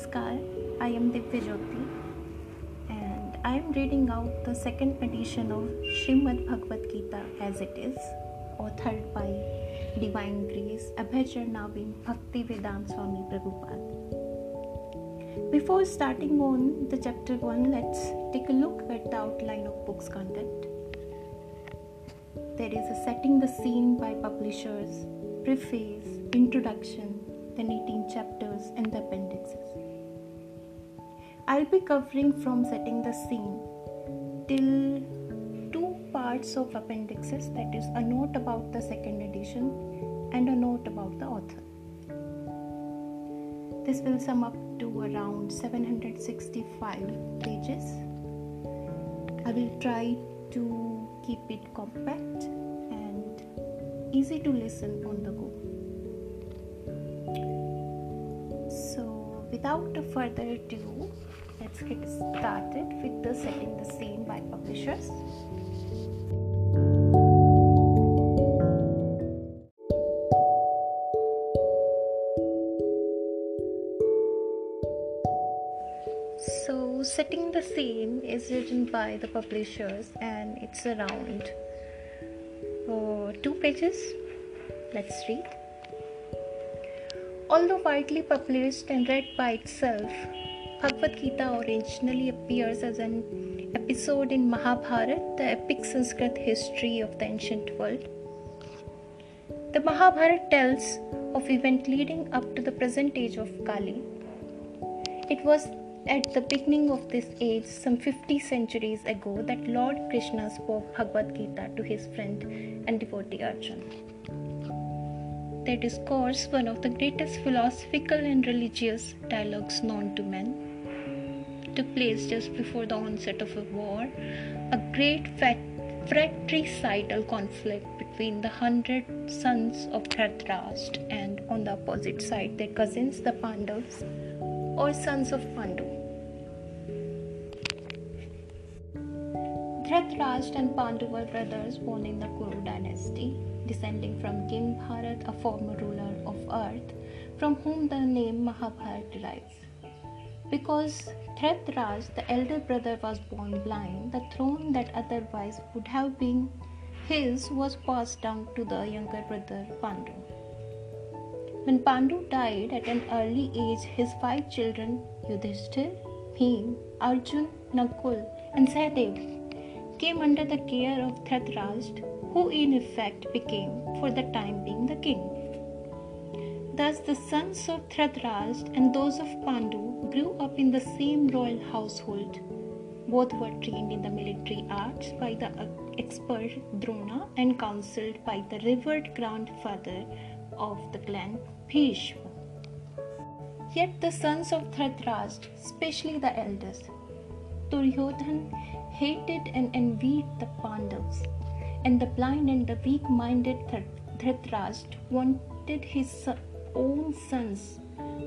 Namaskar, I am Divya Jyoti and I am reading out the second edition of Srimad Bhagavad Gita as it is, authored by Divine Grace Abhay Navin Bhakti Vedant Swami Prabhupada. Before starting on the chapter 1, let's take a look at the outline of book's content. There is a setting the scene by publishers, preface, introduction, then 18 chapters and the appendixes. I'll be covering from setting the scene till two parts of appendixes that is, a note about the second edition and a note about the author. This will sum up to around 765 pages. I will try to keep it compact and easy to listen on the go. So, without further ado, let's get started with the setting the scene by publishers. So, setting the scene is written by the publishers and it's around uh, two pages. Let's read. Although widely published and read by itself, Bhagavad Gita originally appears as an episode in Mahabharata, the epic Sanskrit history of the ancient world. The Mahabharata tells of event leading up to the present age of Kali. It was at the beginning of this age, some 50 centuries ago, that Lord Krishna spoke Bhagavad Gita to his friend and devotee Arjuna. Their discourse, one of the greatest philosophical and religious dialogues known to men, took place just before the onset of a war, a great fratricidal conflict between the hundred sons of Dhritarashtra and on the opposite side their cousins, the Pandavas or sons of Pandu. Dhritarashtra and Pandu were brothers born in the Kuru dynasty, descending from King Bharat, a former ruler of earth, from whom the name Mahabharata derives. Because Dhritarashtra, the elder brother, was born blind, the throne that otherwise would have been his was passed down to the younger brother Pandu. When Pandu died at an early age, his five children, Yudhishthir, Bhim, Arjun, Nakul, and Sahadev, came under the care of Dhritarashtra, who in effect became, for the time being, the king. Thus, the sons of Dhritarashtra and those of Pandu grew up in the same royal household. Both were trained in the military arts by the uh, expert Drona and counseled by the revered grandfather of the clan Bhishma. Yet the sons of Dhritarashtra, especially the eldest, Duryodhan, hated and envied the Pandavas, and the blind and the weak minded Dhritarashtra wanted his own sons,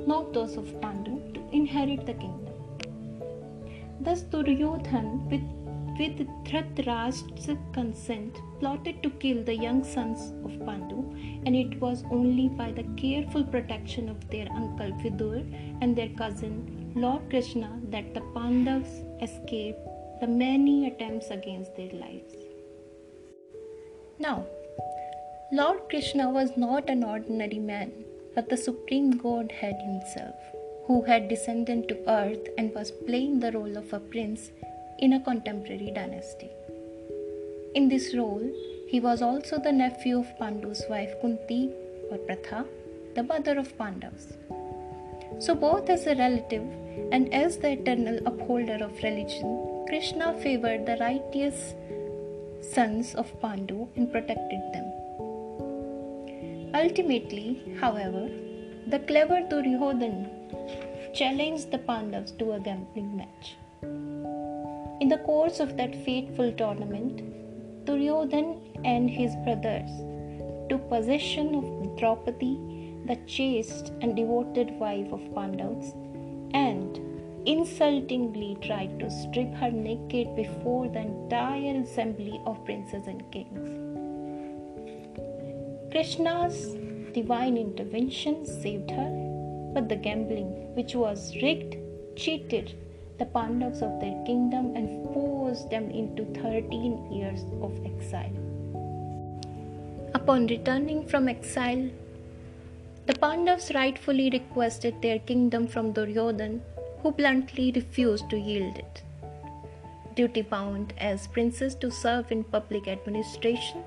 not those of Pandu, to inherit the kingdom. Thus Duryodhan, with, with Dhritarashtra's consent, plotted to kill the young sons of Pandu, and it was only by the careful protection of their uncle Vidur and their cousin Lord Krishna that the Pandavas escaped the many attempts against their lives. Now, Lord Krishna was not an ordinary man, but the Supreme Godhead himself, who had descended to earth and was playing the role of a prince in a contemporary dynasty. In this role, he was also the nephew of Pandu's wife Kunti or Pratha, the mother of Pandavas. So, both as a relative and as the eternal upholder of religion, Krishna favored the righteous sons of Pandu and protected them. Ultimately, however, the clever Duryodhan challenged the Pandavas to a gambling match. In the course of that fateful tournament, Duryodhan and his brothers took possession of Draupadi, the chaste and devoted wife of Pandavas, and insultingly tried to strip her naked before the entire assembly of princes and kings. Krishna's divine intervention saved her, but the gambling, which was rigged, cheated the Pandavas of their kingdom and forced them into 13 years of exile. Upon returning from exile, the Pandavas rightfully requested their kingdom from Duryodhan, who bluntly refused to yield it. Duty bound as princes to serve in public administration,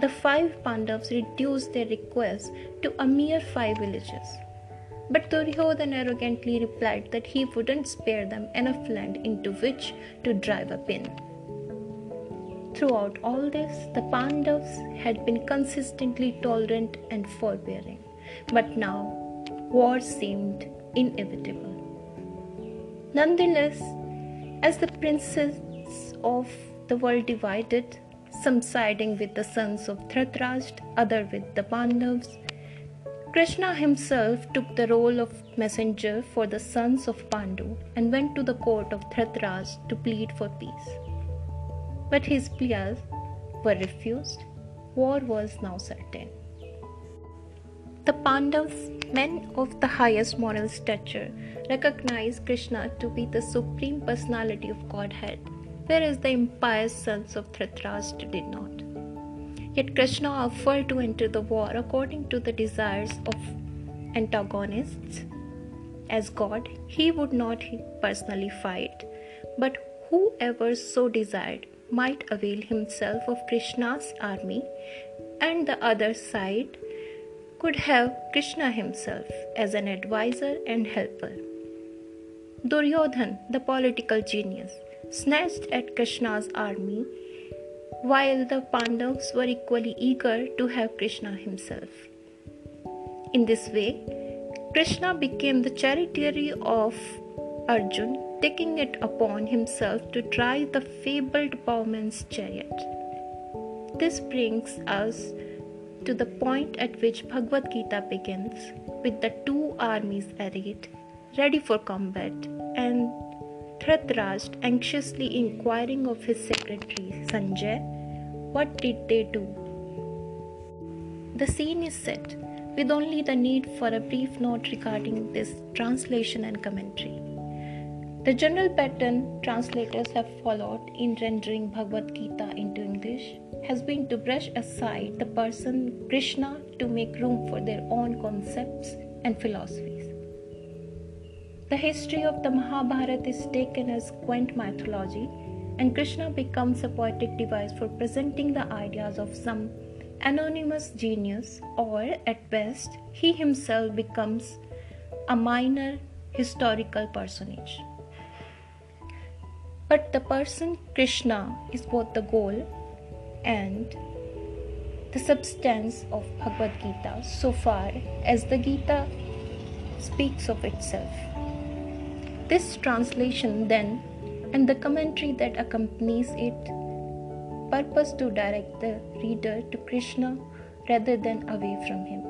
the five Pandavas reduced their request to a mere five villages. But Duryodhan arrogantly replied that he wouldn't spare them enough land into which to drive a pin. Throughout all this, the Pandavas had been consistently tolerant and forbearing, but now war seemed inevitable. Nonetheless, as the princes of the world divided, some siding with the sons of Dhritarashtra, other with the Pandavas, Krishna himself took the role of messenger for the sons of Pandu and went to the court of Dhritarashtra to plead for peace. But his pleas were refused. War was now certain. The Pandavas, men of the highest moral stature, recognized Krishna to be the supreme personality of Godhead, whereas the impious sons of Dhritarashtra did not. Yet Krishna offered to enter the war according to the desires of antagonists. As God, he would not personally fight, but whoever so desired might avail himself of Krishna's army, and the other side could have Krishna himself as an advisor and helper. Duryodhan, the political genius, snatched at Krishna's army while the Pandavas were equally eager to have Krishna himself. In this way, Krishna became the charioteer of Arjun, taking it upon himself to drive the fabled bowman's chariot. This brings us to the point at which Bhagavad Gita begins with the two armies arrayed, ready for combat, and Dhritarashtra anxiously inquiring of his secretary Sanjay what did they do? The scene is set with only the need for a brief note regarding this translation and commentary. The general pattern translators have followed in rendering Bhagavad Gita into English has been to brush aside the person Krishna to make room for their own concepts and philosophies. The history of the Mahabharata is taken as quaint mythology and Krishna becomes a poetic device for presenting the ideas of some anonymous genius, or at best, he himself becomes a minor historical personage. But the person Krishna is both the goal and the substance of Bhagavad Gita so far as the Gita speaks of itself. This translation then and the commentary that accompanies it purpose to direct the reader to Krishna rather than away from him.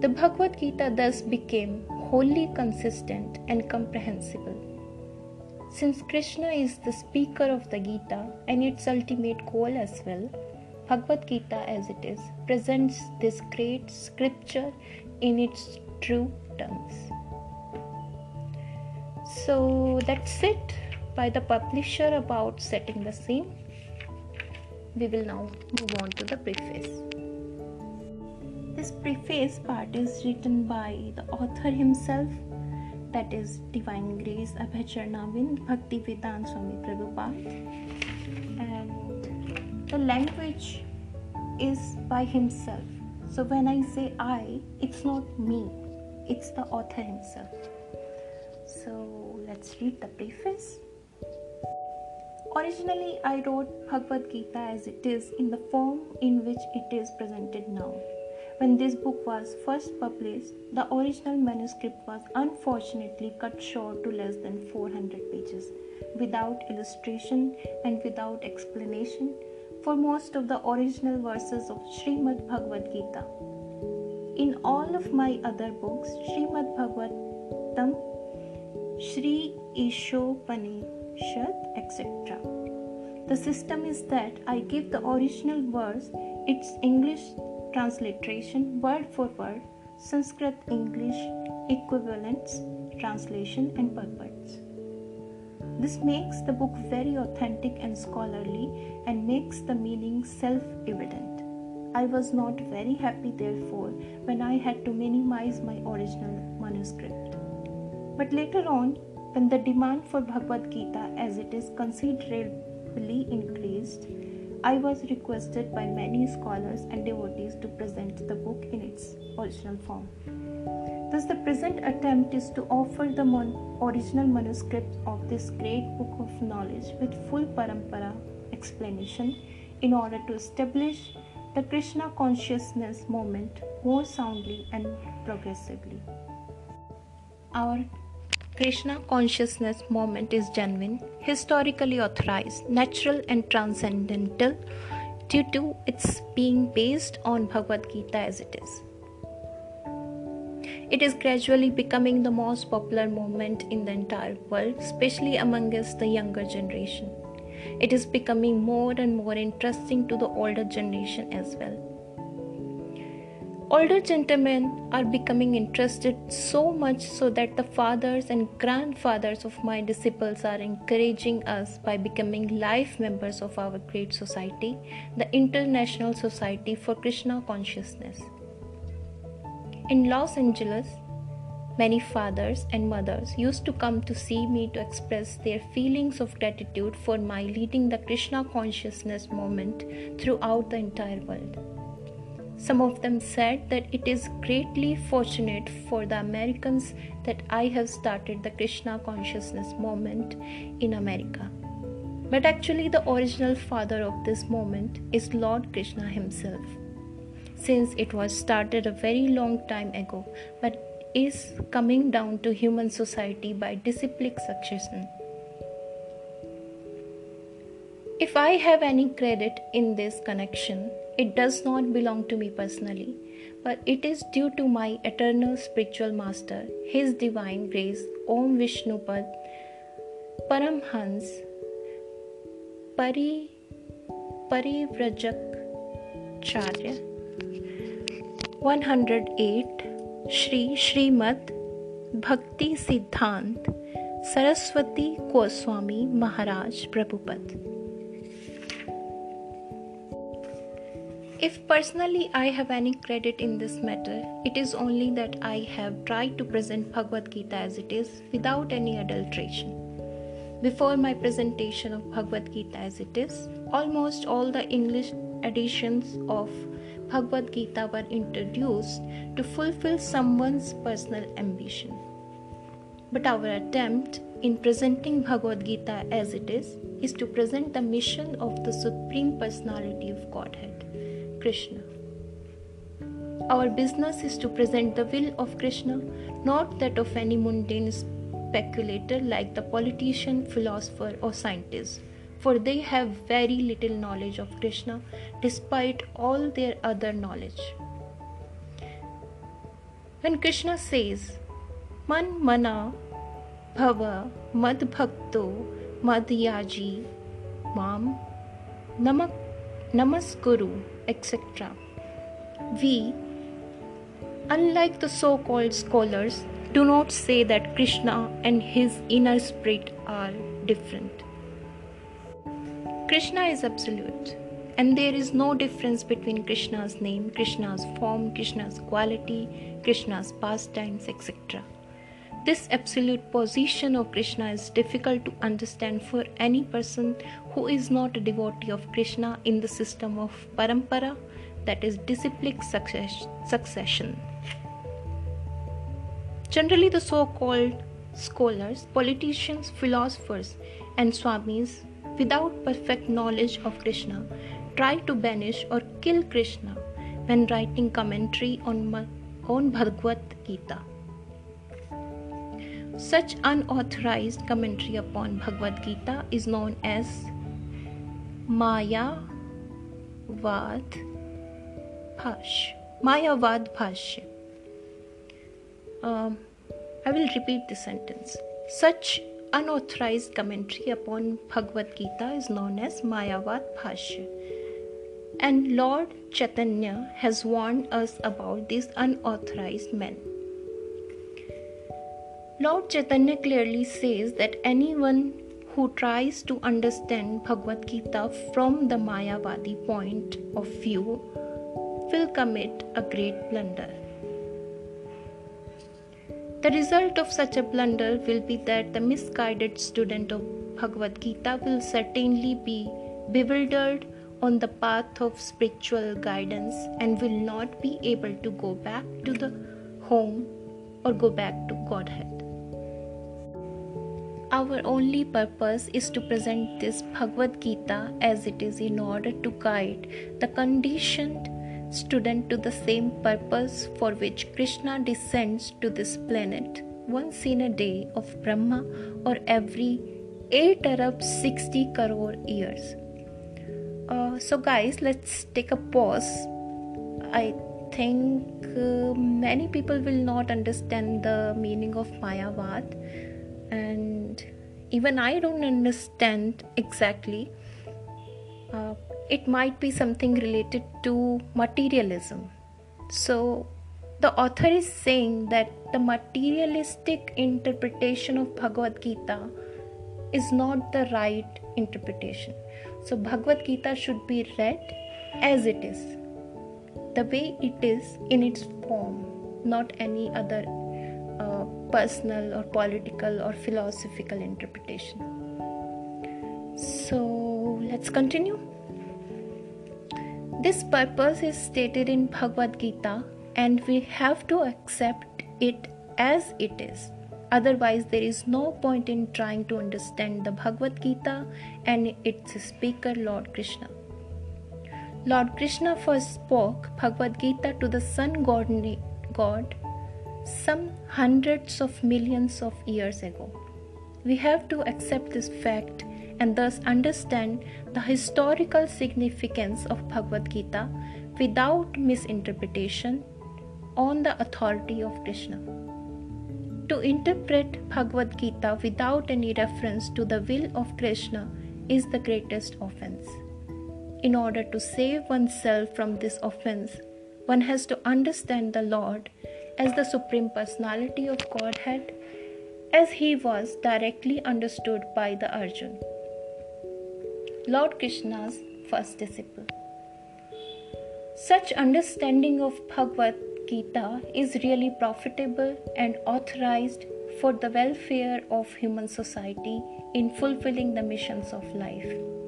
The Bhagavad Gita thus became wholly consistent and comprehensible. Since Krishna is the speaker of the Gita and its ultimate goal as well, Bhagavad Gita as it is presents this great scripture in its true terms. So that's it by the publisher about setting the scene. We will now move on to the preface. This preface part is written by the author himself, that is Divine Grace Abhacharnavind Bhakti Vedant Swami Prabhupada. And the language is by himself. So when I say I, it's not me, it's the author himself. So let's read the preface. Originally, I wrote Bhagavad Gita as it is in the form in which it is presented now. When this book was first published, the original manuscript was unfortunately cut short to less than 400 pages, without illustration and without explanation for most of the original verses of Srimad Bhagavad Gita. In all of my other books, Srimad Bhagavatam Sri Ishopanishad, etc. The system is that I give the original verse its English transliteration word for word Sanskrit English equivalents, translation, and purports. This makes the book very authentic and scholarly and makes the meaning self evident. I was not very happy, therefore, when I had to minimize my original manuscript. But later on, when the demand for Bhagavad Gita as it is considerably increased, I was requested by many scholars and devotees to present the book in its original form. Thus, the present attempt is to offer the mon- original manuscript of this great book of knowledge with full parampara explanation in order to establish the Krishna consciousness movement more soundly and progressively. Our Krishna consciousness movement is genuine, historically authorized, natural, and transcendental due to its being based on Bhagavad Gita as it is. It is gradually becoming the most popular movement in the entire world, especially amongst the younger generation. It is becoming more and more interesting to the older generation as well. Older gentlemen are becoming interested so much so that the fathers and grandfathers of my disciples are encouraging us by becoming life members of our great society, the International Society for Krishna Consciousness. In Los Angeles, many fathers and mothers used to come to see me to express their feelings of gratitude for my leading the Krishna consciousness movement throughout the entire world. Some of them said that it is greatly fortunate for the Americans that I have started the Krishna consciousness movement in America. But actually, the original father of this movement is Lord Krishna himself since it was started a very long time ago but is coming down to human society by disciplic succession. If I have any credit in this connection, it does not belong to me personally, but it is due to my eternal spiritual master, His divine grace, Om Vishnupad, Paramhans, Pari, Parivrajak Charya. 108 Shri Srimad Bhakti Siddhant Saraswati Goswami Maharaj Prabhupada If personally I have any credit in this matter, it is only that I have tried to present Bhagavad Gita as it is without any adulteration. Before my presentation of Bhagavad Gita as it is, almost all the English editions of Bhagavad Gita were introduced to fulfill someone's personal ambition. But our attempt in presenting Bhagavad Gita as it is is to present the mission of the Supreme Personality of Godhead, Krishna. Our business is to present the will of Krishna, not that of any mundane speculator like the politician, philosopher, or scientist for they have very little knowledge of Krishna despite all their other knowledge. When Krishna says, Man mana bhava mad bhakto mad yaji mam namak namaskuru etc. We, unlike the so called scholars, do not say that Krishna and his inner spirit are different. Krishna is absolute, and there is no difference between Krishna's name, Krishna's form, Krishna's quality, Krishna's pastimes, etc. This absolute position of Krishna is difficult to understand for any person who is not a devotee of Krishna in the system of parampara, that is, disciplic succession. Generally, the so called scholars, politicians, philosophers, and swamis without perfect knowledge of Krishna try to banish or kill Krishna when writing commentary on, on Bhagavad Gita. Such unauthorized commentary upon Bhagavad Gita is known as Maya Vad Bhash. Maya Vad Bhashya. Um, I will repeat the sentence. Such unauthorized commentary upon Bhagavad Gita is known as Mayavad Bhashya. And Lord Chaitanya has warned us about these unauthorized men. Lord Chaitanya clearly says that anyone who tries to understand Bhagavad Gita from the Mayavadi point of view will commit a great blunder. The result of such a blunder will be that the misguided student of Bhagavad Gita will certainly be bewildered on the path of spiritual guidance and will not be able to go back to the home or go back to Godhead. Our only purpose is to present this Bhagavad Gita as it is in order to guide the conditioned student to the same purpose for which Krishna descends to this planet once in a day of Brahma or every 8 Arab 60 crore years. Uh, so, guys, let's take a pause. I think uh, many people will not understand the meaning of Mayavad and even I don't understand exactly. Uh, it might be something related to materialism. So, the author is saying that the materialistic interpretation of Bhagavad Gita is not the right interpretation. So, Bhagavad Gita should be read as it is, the way it is in its form, not any other uh, personal or political or philosophical interpretation. So let's continue. This purpose is stated in Bhagavad Gita, and we have to accept it as it is. Otherwise, there is no point in trying to understand the Bhagavad Gita and its speaker, Lord Krishna. Lord Krishna first spoke Bhagavad Gita to the sun god, god some hundreds of millions of years ago. We have to accept this fact and thus understand the historical significance of Bhagavad Gita without misinterpretation on the authority of Krishna. To interpret Bhagavad Gita without any reference to the will of Krishna is the greatest offense. In order to save oneself from this offense, one has to understand the Lord as the Supreme Personality of Godhead as he was directly understood by the Arjun, Lord Krishna's first disciple. Such understanding of Bhagavad Gita is really profitable and authorized for the welfare of human society in fulfilling the missions of life.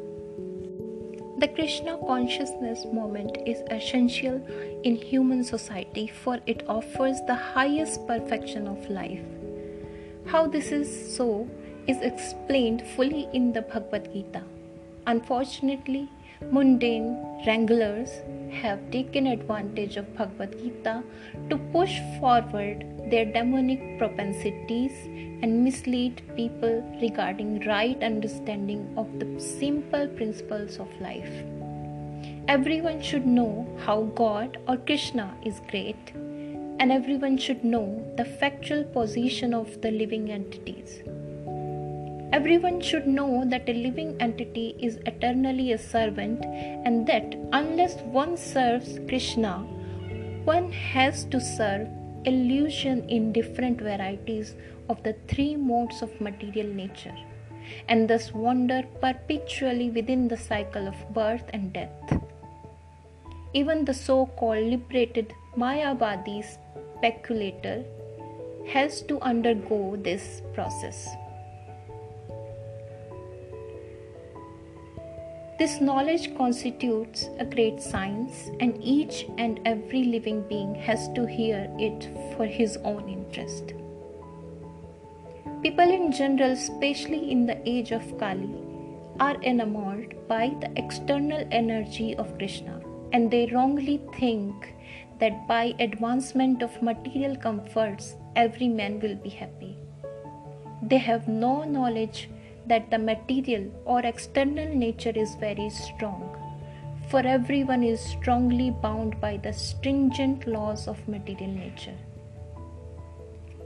The Krishna consciousness moment is essential in human society for it offers the highest perfection of life. How this is so is explained fully in the Bhagavad Gita. Unfortunately, mundane wranglers have taken advantage of Bhagavad Gita to push forward their demonic propensities and mislead people regarding right understanding of the simple principles of life. Everyone should know how God or Krishna is great, and everyone should know the factual position of the living entities. Everyone should know that a living entity is eternally a servant, and that unless one serves Krishna, one has to serve illusion in different varieties of the three modes of material nature and thus wander perpetually within the cycle of birth and death. Even the so called liberated Mayavadi speculator has to undergo this process. This knowledge constitutes a great science, and each and every living being has to hear it for his own interest. People in general, especially in the age of Kali, are enamored by the external energy of Krishna and they wrongly think that by advancement of material comforts every man will be happy. They have no knowledge that the material or external nature is very strong, for everyone is strongly bound by the stringent laws of material nature.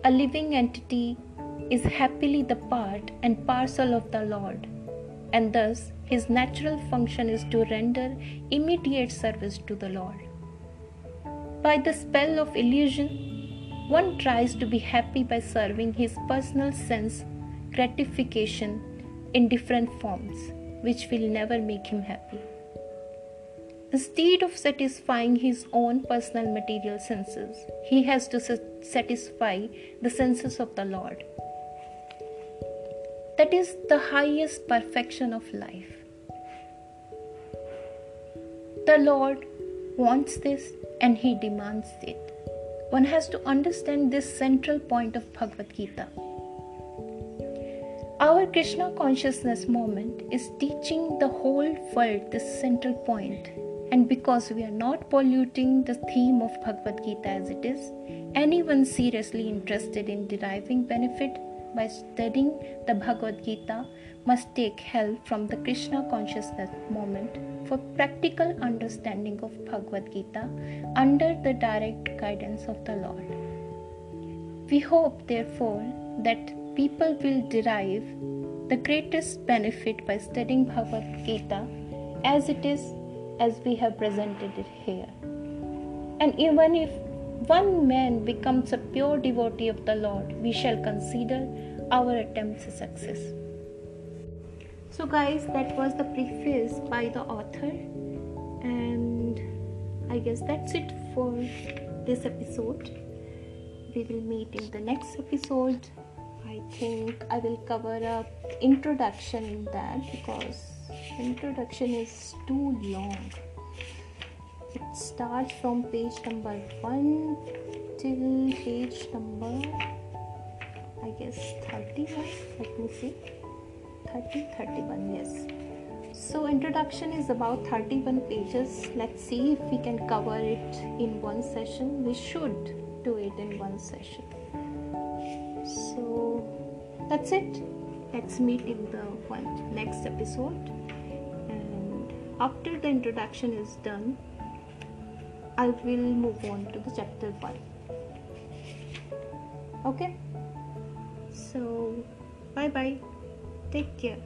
A living entity is happily the part and parcel of the Lord, and thus his natural function is to render immediate service to the Lord. By the spell of illusion, one tries to be happy by serving his personal sense gratification in different forms, which will never make him happy. Instead of satisfying his own personal material senses, he has to satisfy the senses of the Lord. That is the highest perfection of life. The Lord wants this and He demands it. One has to understand this central point of Bhagavad Gita. Our Krishna consciousness moment is teaching the whole world this central point and because we are not polluting the theme of Bhagavad Gita as it is, anyone seriously interested in deriving benefit by studying the Bhagavad Gita must take help from the Krishna consciousness moment for practical understanding of Bhagavad Gita under the direct guidance of the Lord. We hope, therefore, that people will derive the greatest benefit by studying Bhagavad Gita as it is as we have presented it here. And even if one man becomes a pure devotee of the Lord, we shall consider our attempts a success. So, guys, that was the preface by the author, and I guess that's it for this episode. We will meet in the next episode. I think I will cover up introduction in that because introduction is too long. It starts from page number 1 till page number i guess 31 let me see. 30 31 yes. So introduction is about 31 pages. Let's see if we can cover it in one session. We should do it in one session that's it. Let's meet in the next episode. And after the introduction is done i will move on to the chapter 1 okay? So bye bye take care